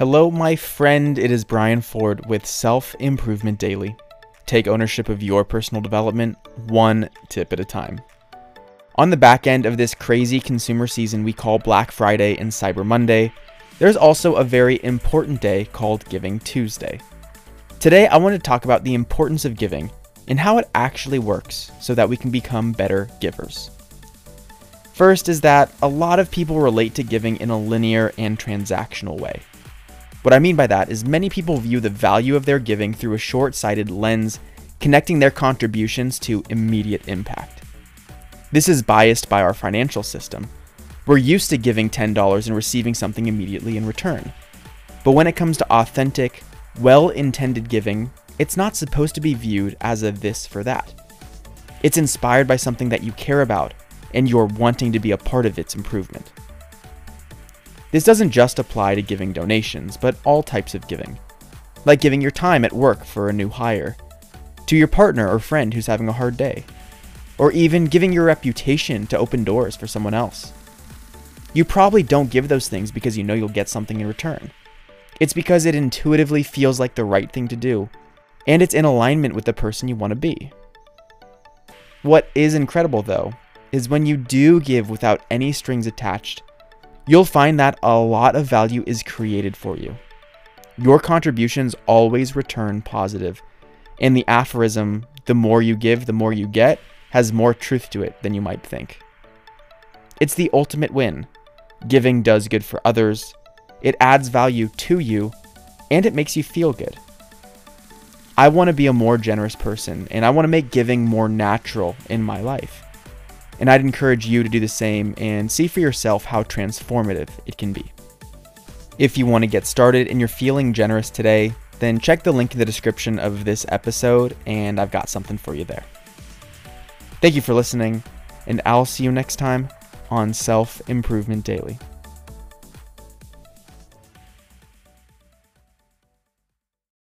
Hello, my friend. It is Brian Ford with Self Improvement Daily. Take ownership of your personal development one tip at a time. On the back end of this crazy consumer season we call Black Friday and Cyber Monday, there's also a very important day called Giving Tuesday. Today, I want to talk about the importance of giving and how it actually works so that we can become better givers. First is that a lot of people relate to giving in a linear and transactional way. What I mean by that is many people view the value of their giving through a short sighted lens, connecting their contributions to immediate impact. This is biased by our financial system. We're used to giving $10 and receiving something immediately in return. But when it comes to authentic, well intended giving, it's not supposed to be viewed as a this for that. It's inspired by something that you care about and you're wanting to be a part of its improvement. This doesn't just apply to giving donations, but all types of giving, like giving your time at work for a new hire, to your partner or friend who's having a hard day, or even giving your reputation to open doors for someone else. You probably don't give those things because you know you'll get something in return. It's because it intuitively feels like the right thing to do, and it's in alignment with the person you want to be. What is incredible, though, is when you do give without any strings attached you'll find that a lot of value is created for you. Your contributions always return positive, and the aphorism, the more you give, the more you get, has more truth to it than you might think. It's the ultimate win. Giving does good for others, it adds value to you, and it makes you feel good. I want to be a more generous person, and I want to make giving more natural in my life. And I'd encourage you to do the same and see for yourself how transformative it can be. If you want to get started and you're feeling generous today, then check the link in the description of this episode, and I've got something for you there. Thank you for listening, and I'll see you next time on Self Improvement Daily.